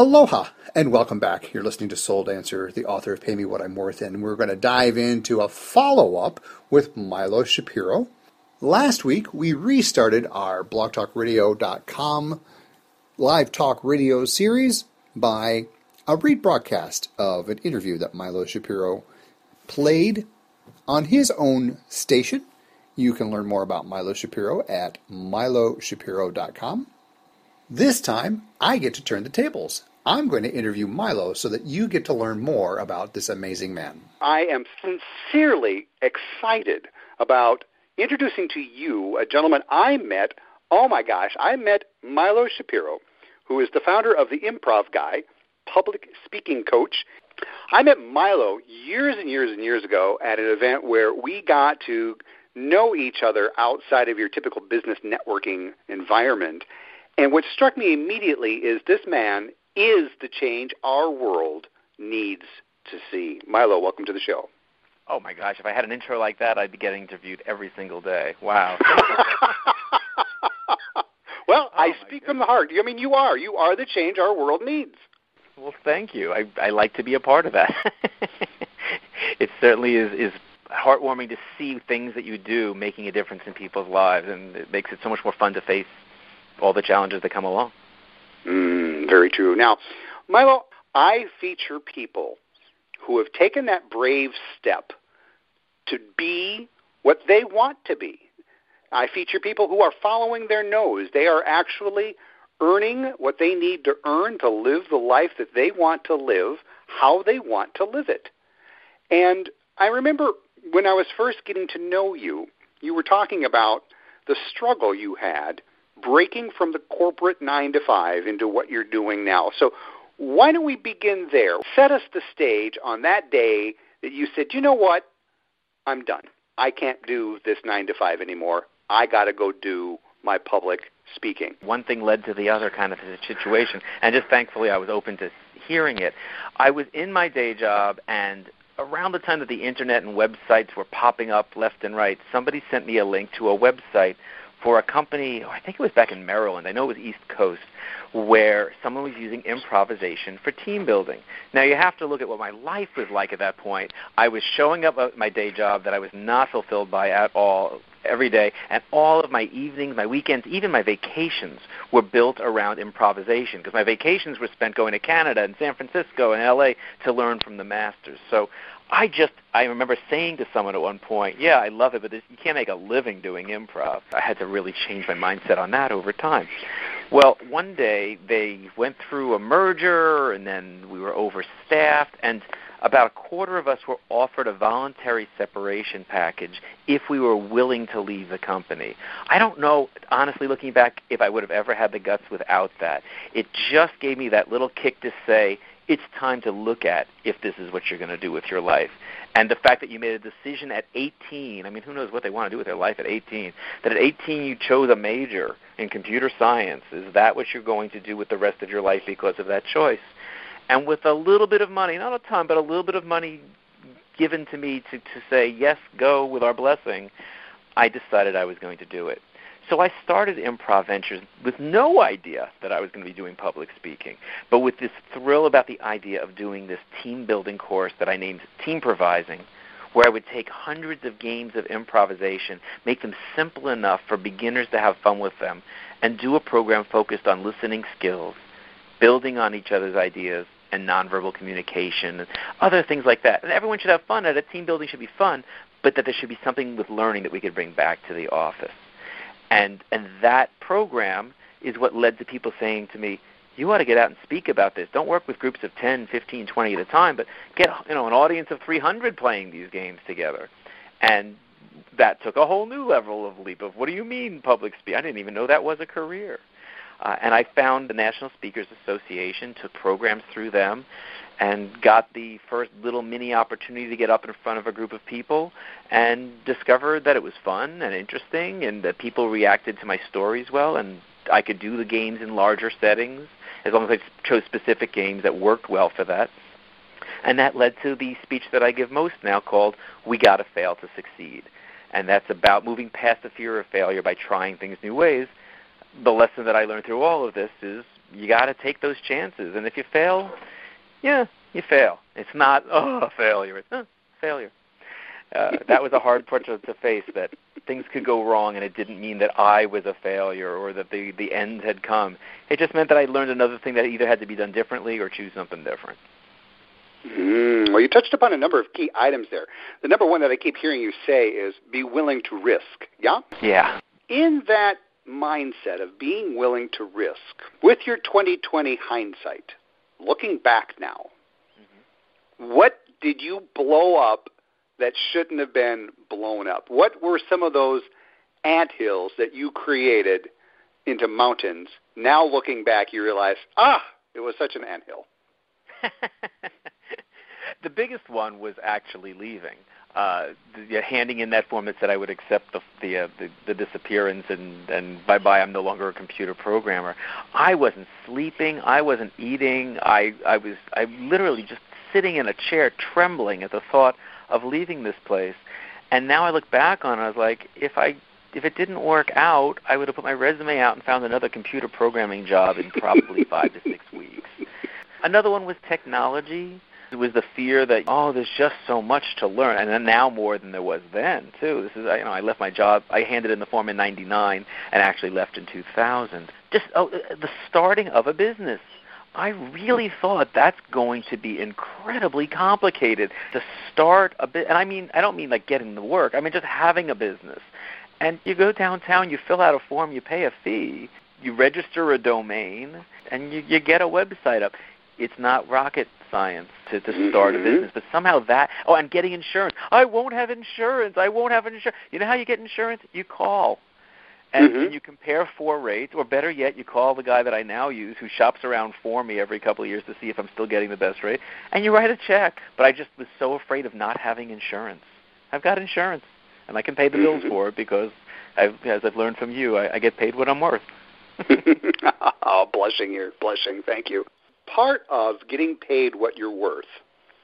Aloha and welcome back. You're listening to Soul Dancer, the author of Pay Me What I'm Worth, and we're going to dive into a follow up with Milo Shapiro. Last week, we restarted our blogtalkradio.com live talk radio series by a rebroadcast of an interview that Milo Shapiro played on his own station. You can learn more about Milo Shapiro at miloshapiro.com. This time, I get to turn the tables. I'm going to interview Milo so that you get to learn more about this amazing man. I am sincerely excited about introducing to you a gentleman I met. Oh my gosh, I met Milo Shapiro, who is the founder of the Improv Guy, public speaking coach. I met Milo years and years and years ago at an event where we got to know each other outside of your typical business networking environment. And what struck me immediately is this man is the change our world needs to see. Milo, welcome to the show. Oh my gosh, if I had an intro like that, I'd be getting interviewed every single day. Wow. well, oh I speak from the heart. I mean, you are. You are the change our world needs. Well, thank you. I I like to be a part of that. it certainly is is heartwarming to see things that you do making a difference in people's lives, and it makes it so much more fun to face all the challenges that come along. Mm, very true. Now, Milo, I feature people who have taken that brave step to be what they want to be. I feature people who are following their nose. They are actually earning what they need to earn to live the life that they want to live, how they want to live it. And I remember when I was first getting to know you, you were talking about the struggle you had breaking from the corporate nine to five into what you're doing now. So, why don't we begin there? Set us the stage on that day that you said, you know what? I'm done. I can't do this nine to five anymore. I got to go do my public speaking. One thing led to the other kind of situation, and just thankfully I was open to hearing it. I was in my day job, and around the time that the internet and websites were popping up left and right, somebody sent me a link to a website for a company, I think it was back in Maryland, I know it was East Coast, where someone was using improvisation for team building. Now, you have to look at what my life was like at that point. I was showing up at my day job that I was not fulfilled by at all every day, and all of my evenings, my weekends, even my vacations were built around improvisation because my vacations were spent going to Canada and San Francisco and LA to learn from the masters. So I just I remember saying to someone at one point, "Yeah, I love it, but this, you can't make a living doing improv." I had to really change my mindset on that over time. Well, one day they went through a merger, and then we were overstaffed, and about a quarter of us were offered a voluntary separation package if we were willing to leave the company. I don't know, honestly, looking back, if I would have ever had the guts without that. It just gave me that little kick to say, it's time to look at if this is what you're going to do with your life. And the fact that you made a decision at 18, I mean, who knows what they want to do with their life at 18, that at 18 you chose a major in computer science, is that what you're going to do with the rest of your life because of that choice? And with a little bit of money, not a ton, but a little bit of money given to me to, to say, yes, go with our blessing, I decided I was going to do it. So I started Improventures with no idea that I was going to be doing public speaking, but with this thrill about the idea of doing this team building course that I named Teamprovising, where I would take hundreds of games of improvisation, make them simple enough for beginners to have fun with them, and do a program focused on listening skills, building on each other's ideas, and nonverbal communication, and other things like that. And everyone should have fun at it. Team building should be fun, but that there should be something with learning that we could bring back to the office. And and that program is what led to people saying to me, you ought to get out and speak about this. Don't work with groups of 10, 15, 20 at a time, but get you know an audience of 300 playing these games together. And that took a whole new level of leap of what do you mean public speak? I didn't even know that was a career. Uh, and I found the National Speakers Association, took programs through them, and got the first little mini opportunity to get up in front of a group of people and discovered that it was fun and interesting and that people reacted to my stories well and I could do the games in larger settings as long as I chose specific games that worked well for that. And that led to the speech that I give most now called We Gotta Fail to Succeed. And that's about moving past the fear of failure by trying things new ways. The lesson that I learned through all of this is you got to take those chances. And if you fail, yeah, you fail. It's not oh a failure. It's oh, failure. Uh, that was a hard part to, to face. That things could go wrong, and it didn't mean that I was a failure or that the the end had come. It just meant that I learned another thing that either had to be done differently or choose something different. Mm, well, you touched upon a number of key items there. The number one that I keep hearing you say is be willing to risk. Yeah? Yeah. In that mindset of being willing to risk, with your 2020 hindsight, looking back now, mm-hmm. what did you blow up that shouldn't have been blown up? What were some of those ant hills that you created into mountains? Now looking back, you realize, ah, it was such an ant hill. the biggest one was actually leaving. Uh, the, handing in that form that said I would accept the the, uh, the the disappearance and and bye bye I'm no longer a computer programmer. I wasn't sleeping. I wasn't eating. I I was I literally just sitting in a chair trembling at the thought of leaving this place. And now I look back on it, I was like, if I if it didn't work out, I would have put my resume out and found another computer programming job in probably five to six weeks. Another one was technology. Was the fear that oh, there's just so much to learn, and then now more than there was then too. This is you know I left my job. I handed in the form in '99 and actually left in 2000. Just oh, uh, the starting of a business. I really thought that's going to be incredibly complicated to start a bit. And I mean, I don't mean like getting the work. I mean just having a business. And you go downtown, you fill out a form, you pay a fee, you register a domain, and you, you get a website up it's not rocket science to, to start mm-hmm. a business, but somehow that oh, I'm getting insurance. I won't have insurance. I won't have insurance. You know how you get insurance? You call. And, mm-hmm. and you compare four rates, or better yet, you call the guy that I now use, who shops around for me every couple of years to see if I'm still getting the best rate, and you write a check. But I just was so afraid of not having insurance. I've got insurance, and I can pay the bills mm-hmm. for it because, I've, as I've learned from you, I, I get paid what I'm worth. oh, blushing here, blushing. Thank you part of getting paid what you're worth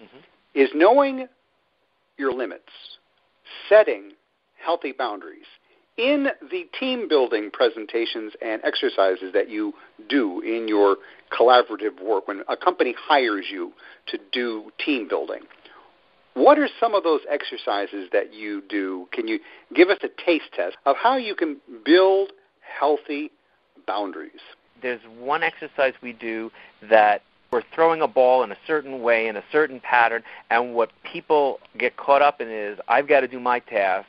mm-hmm. is knowing your limits, setting healthy boundaries. In the team building presentations and exercises that you do in your collaborative work, when a company hires you to do team building, what are some of those exercises that you do? Can you give us a taste test of how you can build healthy boundaries? There's one exercise we do that we're throwing a ball in a certain way in a certain pattern and what people get caught up in is I've got to do my task.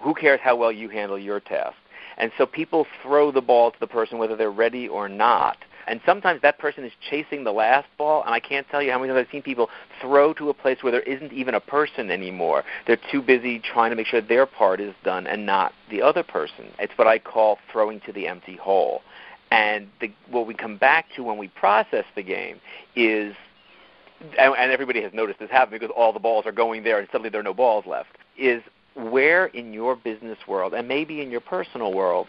Who cares how well you handle your task? And so people throw the ball to the person whether they're ready or not. And sometimes that person is chasing the last ball, and I can't tell you how many times I've seen people throw to a place where there isn't even a person anymore. They're too busy trying to make sure their part is done and not the other person. It's what I call throwing to the empty hole. And the, what we come back to when we process the game is, and, and everybody has noticed this happen because all the balls are going there and suddenly there are no balls left, is where in your business world and maybe in your personal world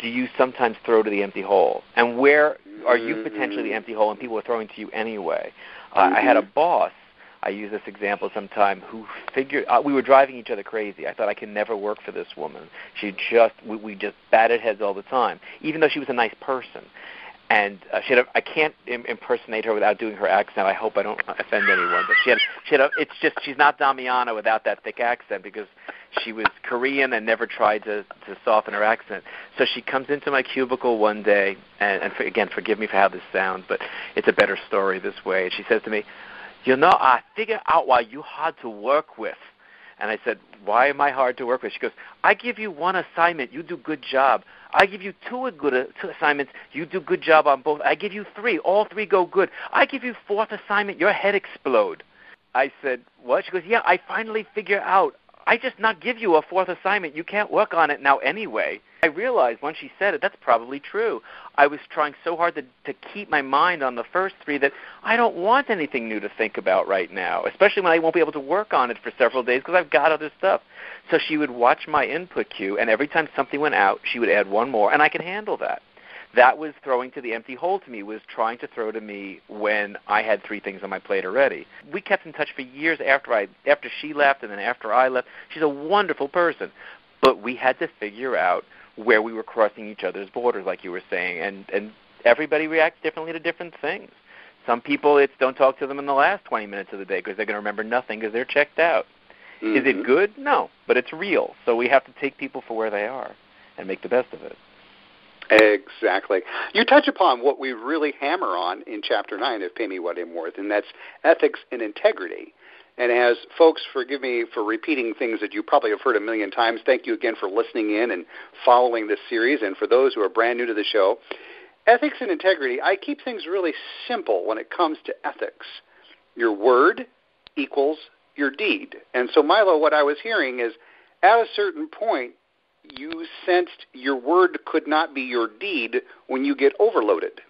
do you sometimes throw to the empty hole? And where are you potentially the empty hole and people are throwing to you anyway? Uh, mm-hmm. I had a boss I use this example sometime, who figured uh, we were driving each other crazy. I thought I can never work for this woman. She just we, we just batted heads all the time, even though she was a nice person. And uh, she had a, I can't Im- impersonate her without doing her accent. I hope I don't offend anyone. But she had she had a, it's just she's not Damiana without that thick accent because she was Korean and never tried to to soften her accent. So she comes into my cubicle one day, and, and for, again, forgive me for how this sounds, but it's a better story this way. And she says to me, you know, I figured out why you hard to work with. And I said, why am I hard to work with? She goes, I give you one assignment, you do good job. I give you two good uh, two assignments, you do good job on both. I give you three, all three go good. I give you fourth assignment, your head explode. I said, what? She goes, yeah, I finally figure out. I just not give you a fourth assignment. You can't work on it now anyway. I realized when she said it, that's probably true. I was trying so hard to, to keep my mind on the first three that I don't want anything new to think about right now, especially when I won't be able to work on it for several days because I've got other stuff. So she would watch my input queue, and every time something went out, she would add one more, and I could handle that. That was throwing to the empty hole to me, was trying to throw to me when I had three things on my plate already. We kept in touch for years after I after she left and then after I left. She's a wonderful person. But we had to figure out where we were crossing each other's borders, like you were saying, and and everybody reacts differently to different things. Some people, it's don't talk to them in the last 20 minutes of the day because they're going to remember nothing because they're checked out. Mm-hmm. Is it good? No, but it's real. So we have to take people for where they are and make the best of it. Exactly. You touch upon what we really hammer on in Chapter 9 of Pay Me What I'm Worth, and that's ethics and integrity. And as folks, forgive me for repeating things that you probably have heard a million times, thank you again for listening in and following this series. And for those who are brand new to the show, ethics and integrity, I keep things really simple when it comes to ethics. Your word equals your deed. And so, Milo, what I was hearing is at a certain point, you sensed your word could not be your deed when you get overloaded.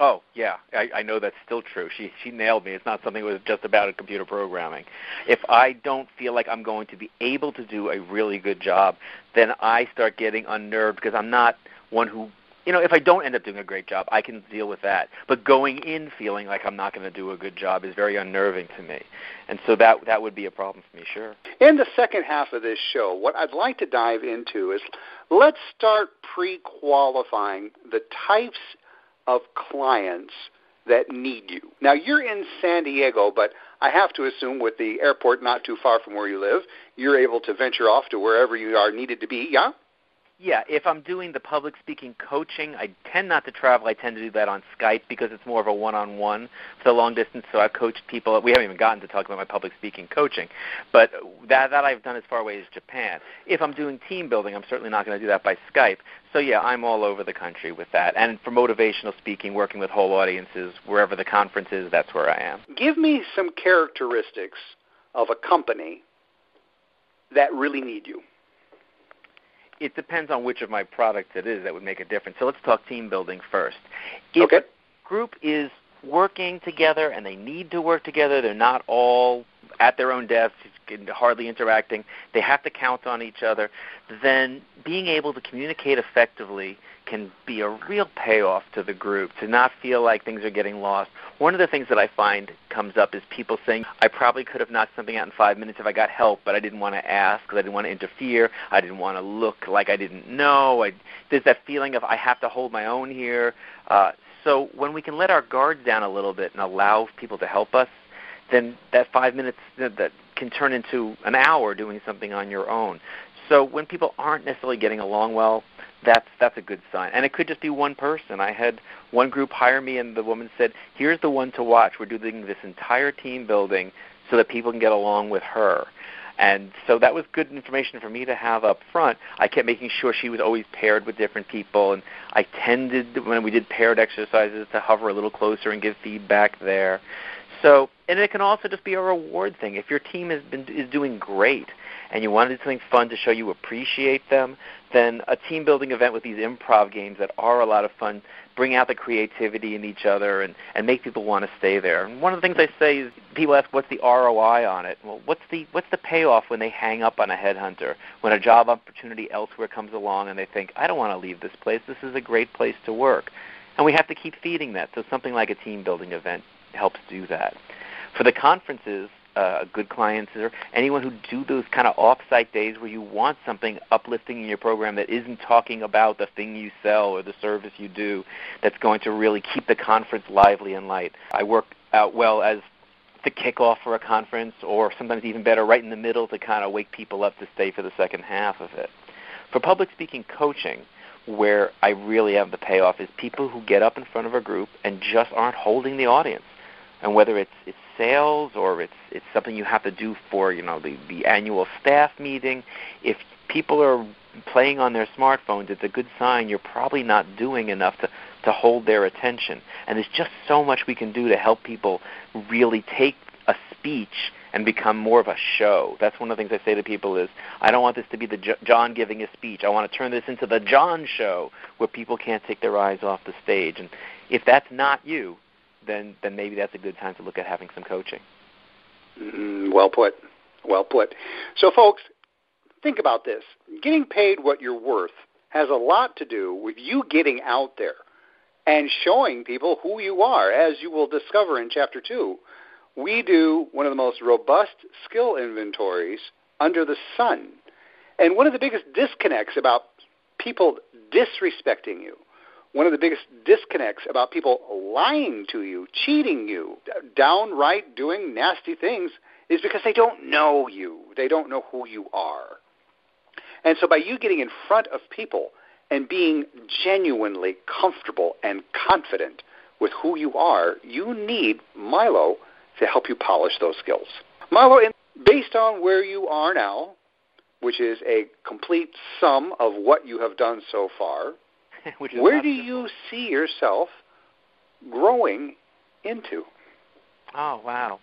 Oh yeah, I, I know that's still true. She she nailed me. It's not something that was just about computer programming. If I don't feel like I'm going to be able to do a really good job, then I start getting unnerved because I'm not one who you know, if I don't end up doing a great job, I can deal with that. But going in feeling like I'm not going to do a good job is very unnerving to me, and so that that would be a problem for me, sure. In the second half of this show, what I'd like to dive into is let's start pre-qualifying the types of clients that need you. Now you're in San Diego, but I have to assume with the airport not too far from where you live, you're able to venture off to wherever you are needed to be. Yeah. Yeah, if I'm doing the public speaking coaching, I tend not to travel. I tend to do that on Skype because it's more of a one-on-one the long distance. So I've coached people. We haven't even gotten to talk about my public speaking coaching, but that that I've done as far away as Japan. If I'm doing team building, I'm certainly not going to do that by Skype. So yeah, I'm all over the country with that. And for motivational speaking, working with whole audiences, wherever the conference is, that's where I am. Give me some characteristics of a company that really need you it depends on which of my products it is that would make a difference. So let's talk team building first. If okay. a group is working together and they need to work together, they're not all at their own desks, hardly interacting, they have to count on each other, then being able to communicate effectively can be a real payoff to the group to not feel like things are getting lost. One of the things that I find comes up is people saying, I probably could have knocked something out in five minutes if I got help, but I didn't want to ask because I didn't want to interfere. I didn't want to look like I didn't know. I, there's that feeling of I have to hold my own here. Uh, so when we can let our guards down a little bit and allow people to help us, then that five minutes that can turn into an hour doing something on your own. So when people aren't necessarily getting along well, that's that's a good sign. And it could just be one person. I had one group hire me, and the woman said, "Here's the one to watch. We're doing this entire team building so that people can get along with her." And so that was good information for me to have up front. I kept making sure she was always paired with different people, and I tended when we did paired exercises to hover a little closer and give feedback there. So, and it can also just be a reward thing. If your team has been is doing great, and you want to do something fun to show you appreciate them, then a team building event with these improv games that are a lot of fun bring out the creativity in each other and, and make people want to stay there. And one of the things I say is people ask what's the ROI on it? Well, what's the what's the payoff when they hang up on a headhunter? When a job opportunity elsewhere comes along and they think, I don't want to leave this place. This is a great place to work. And we have to keep feeding that. So something like a team building event helps do that. For the conferences, uh, good clients or anyone who do those kind of off-site days where you want something uplifting in your program that isn't talking about the thing you sell or the service you do that's going to really keep the conference lively and light. I work out well as the kickoff for a conference or sometimes even better right in the middle to kind of wake people up to stay for the second half of it. For public speaking coaching, where I really have the payoff is people who get up in front of a group and just aren't holding the audience and whether it's it's sales or it's it's something you have to do for you know the the annual staff meeting if people are playing on their smartphones it's a good sign you're probably not doing enough to to hold their attention and there's just so much we can do to help people really take a speech and become more of a show. That's one of the things I say to people is I don't want this to be the John giving a speech. I want to turn this into the John show where people can't take their eyes off the stage. And if that's not you, then then maybe that's a good time to look at having some coaching. Mm, well put. Well put. So, folks, think about this. Getting paid what you're worth has a lot to do with you getting out there and showing people who you are, as you will discover in Chapter 2. We do one of the most robust skill inventories under the sun. And one of the biggest disconnects about people disrespecting you one of the biggest disconnects about people lying to you, cheating you, downright doing nasty things is because they don't know you. They don't know who you are. And so by you getting in front of people and being genuinely comfortable and confident with who you are, you need Milo to help you polish those skills. Milo, based on where you are now, which is a complete sum of what you have done so far, where do you see yourself growing into? Oh, wow.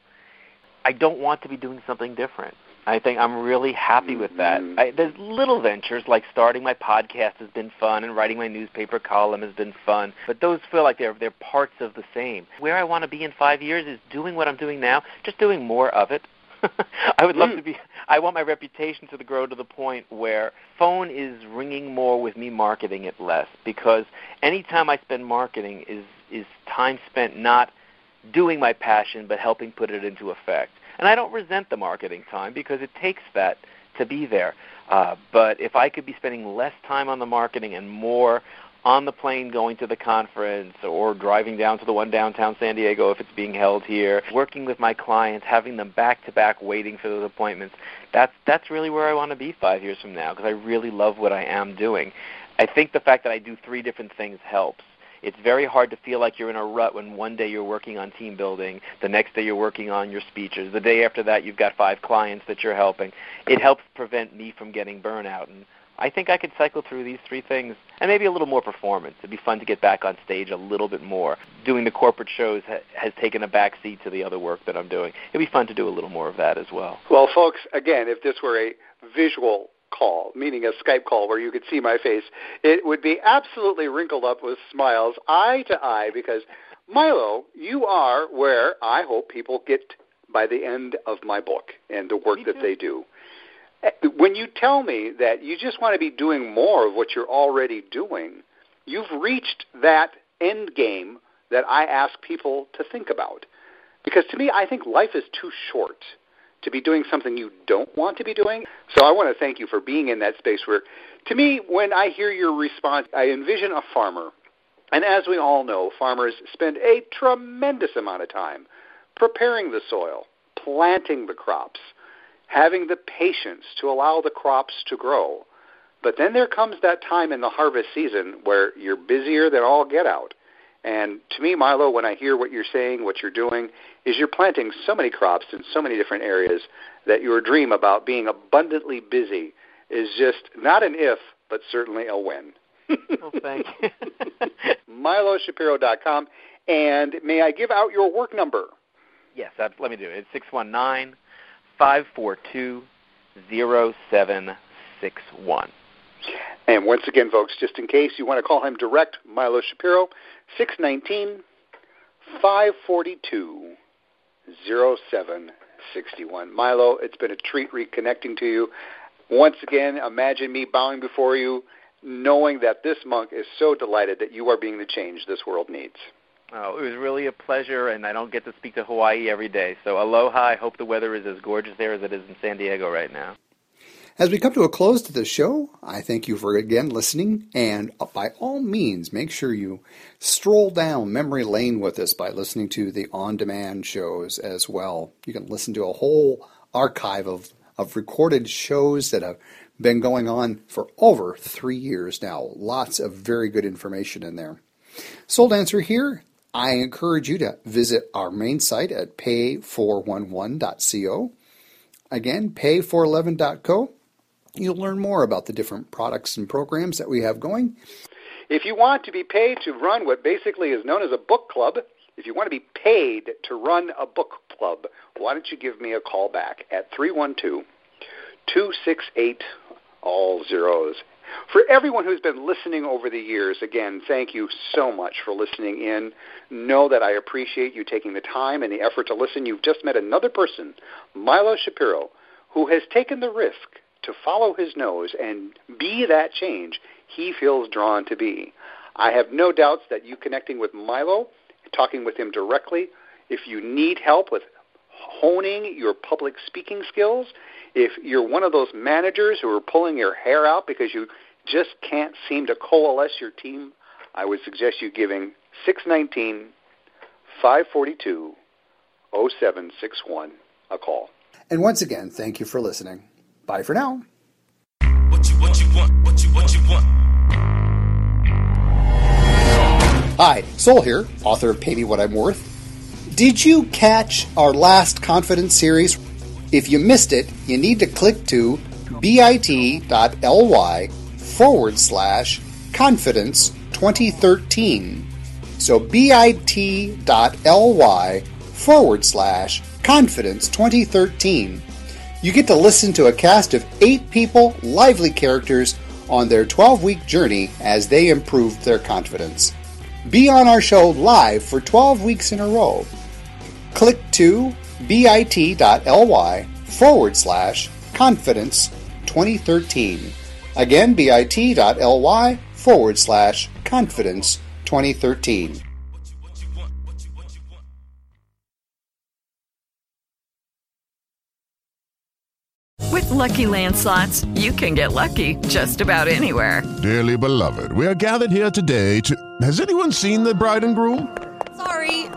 I don't want to be doing something different. I think I'm really happy with that. Mm-hmm. I, there's little ventures like starting my podcast has been fun, and writing my newspaper column has been fun. But those feel like they're they're parts of the same. Where I want to be in five years is doing what I'm doing now, just doing more of it. I would love mm. to be. I want my reputation to grow to the point where phone is ringing more with me marketing it less because any time I spend marketing is is time spent not doing my passion but helping put it into effect. And I don't resent the marketing time because it takes that to be there. Uh, but if I could be spending less time on the marketing and more on the plane going to the conference or driving down to the one downtown San Diego if it's being held here, working with my clients, having them back to back waiting for those appointments. That's that's really where I want to be 5 years from now because I really love what I am doing. I think the fact that I do three different things helps it's very hard to feel like you're in a rut when one day you're working on team building, the next day you're working on your speeches, the day after that you've got five clients that you're helping. It helps prevent me from getting burnout. And I think I could cycle through these three things and maybe a little more performance. It'd be fun to get back on stage a little bit more. Doing the corporate shows ha- has taken a back seat to the other work that I'm doing. It'd be fun to do a little more of that as well. Well, folks, again, if this were a visual call, meaning a Skype call where you could see my face, it would be absolutely wrinkled up with smiles, eye to eye, because Milo, you are where I hope people get by the end of my book and the work that they do. When you tell me that you just want to be doing more of what you're already doing, you've reached that end game that I ask people to think about. Because to me, I think life is too short to be doing something you don't want to be doing. So I want to thank you for being in that space where, to me, when I hear your response, I envision a farmer. And as we all know, farmers spend a tremendous amount of time preparing the soil, planting the crops, having the patience to allow the crops to grow. But then there comes that time in the harvest season where you're busier than all get out. And to me, Milo, when I hear what you're saying, what you're doing, is you're planting so many crops in so many different areas that your dream about being abundantly busy is just not an if, but certainly a when. well, thank you. MiloShapiro.com. And may I give out your work number? Yes, let me do it. It's 619 542 0761. And once again, folks, just in case you want to call him direct, Milo Shapiro, 619 542 0761. Milo, it's been a treat reconnecting to you. Once again, imagine me bowing before you, knowing that this monk is so delighted that you are being the change this world needs. Oh, it was really a pleasure, and I don't get to speak to Hawaii every day. So aloha. I hope the weather is as gorgeous there as it is in San Diego right now. As we come to a close to this show, I thank you for again listening, and by all means, make sure you stroll down memory lane with us by listening to the on demand shows as well. You can listen to a whole archive of, of recorded shows that have been going on for over three years now. Lots of very good information in there. Soul Dancer here. I encourage you to visit our main site at pay411.co. Again, pay411.co You'll learn more about the different products and programs that we have going. If you want to be paid to run what basically is known as a book club, if you want to be paid to run a book club, why don't you give me a call back at 312 268 all zeros. For everyone who's been listening over the years, again, thank you so much for listening in. Know that I appreciate you taking the time and the effort to listen. You've just met another person, Milo Shapiro, who has taken the risk to follow his nose and be that change he feels drawn to be. I have no doubts that you connecting with Milo, talking with him directly, if you need help with honing your public speaking skills, if you're one of those managers who are pulling your hair out because you just can't seem to coalesce your team I would suggest you giving 619 542 0761 a call. And once again, thank you for listening. Bye for now. What you, what you want, what you, what you want. Hi, Soul here, author of Pay Me What I'm Worth. Did you catch our last confidence series? If you missed it, you need to click to bit.ly forward slash confidence 2013. So bit.ly forward slash confidence 2013. You get to listen to a cast of eight people, lively characters, on their 12 week journey as they improved their confidence. Be on our show live for 12 weeks in a row. Click to bit.ly forward slash confidence 2013. Again, bit.ly forward slash confidence 2013. With Lucky Land slots, you can get lucky just about anywhere. Dearly beloved, we are gathered here today to. Has anyone seen the bride and groom? Sorry,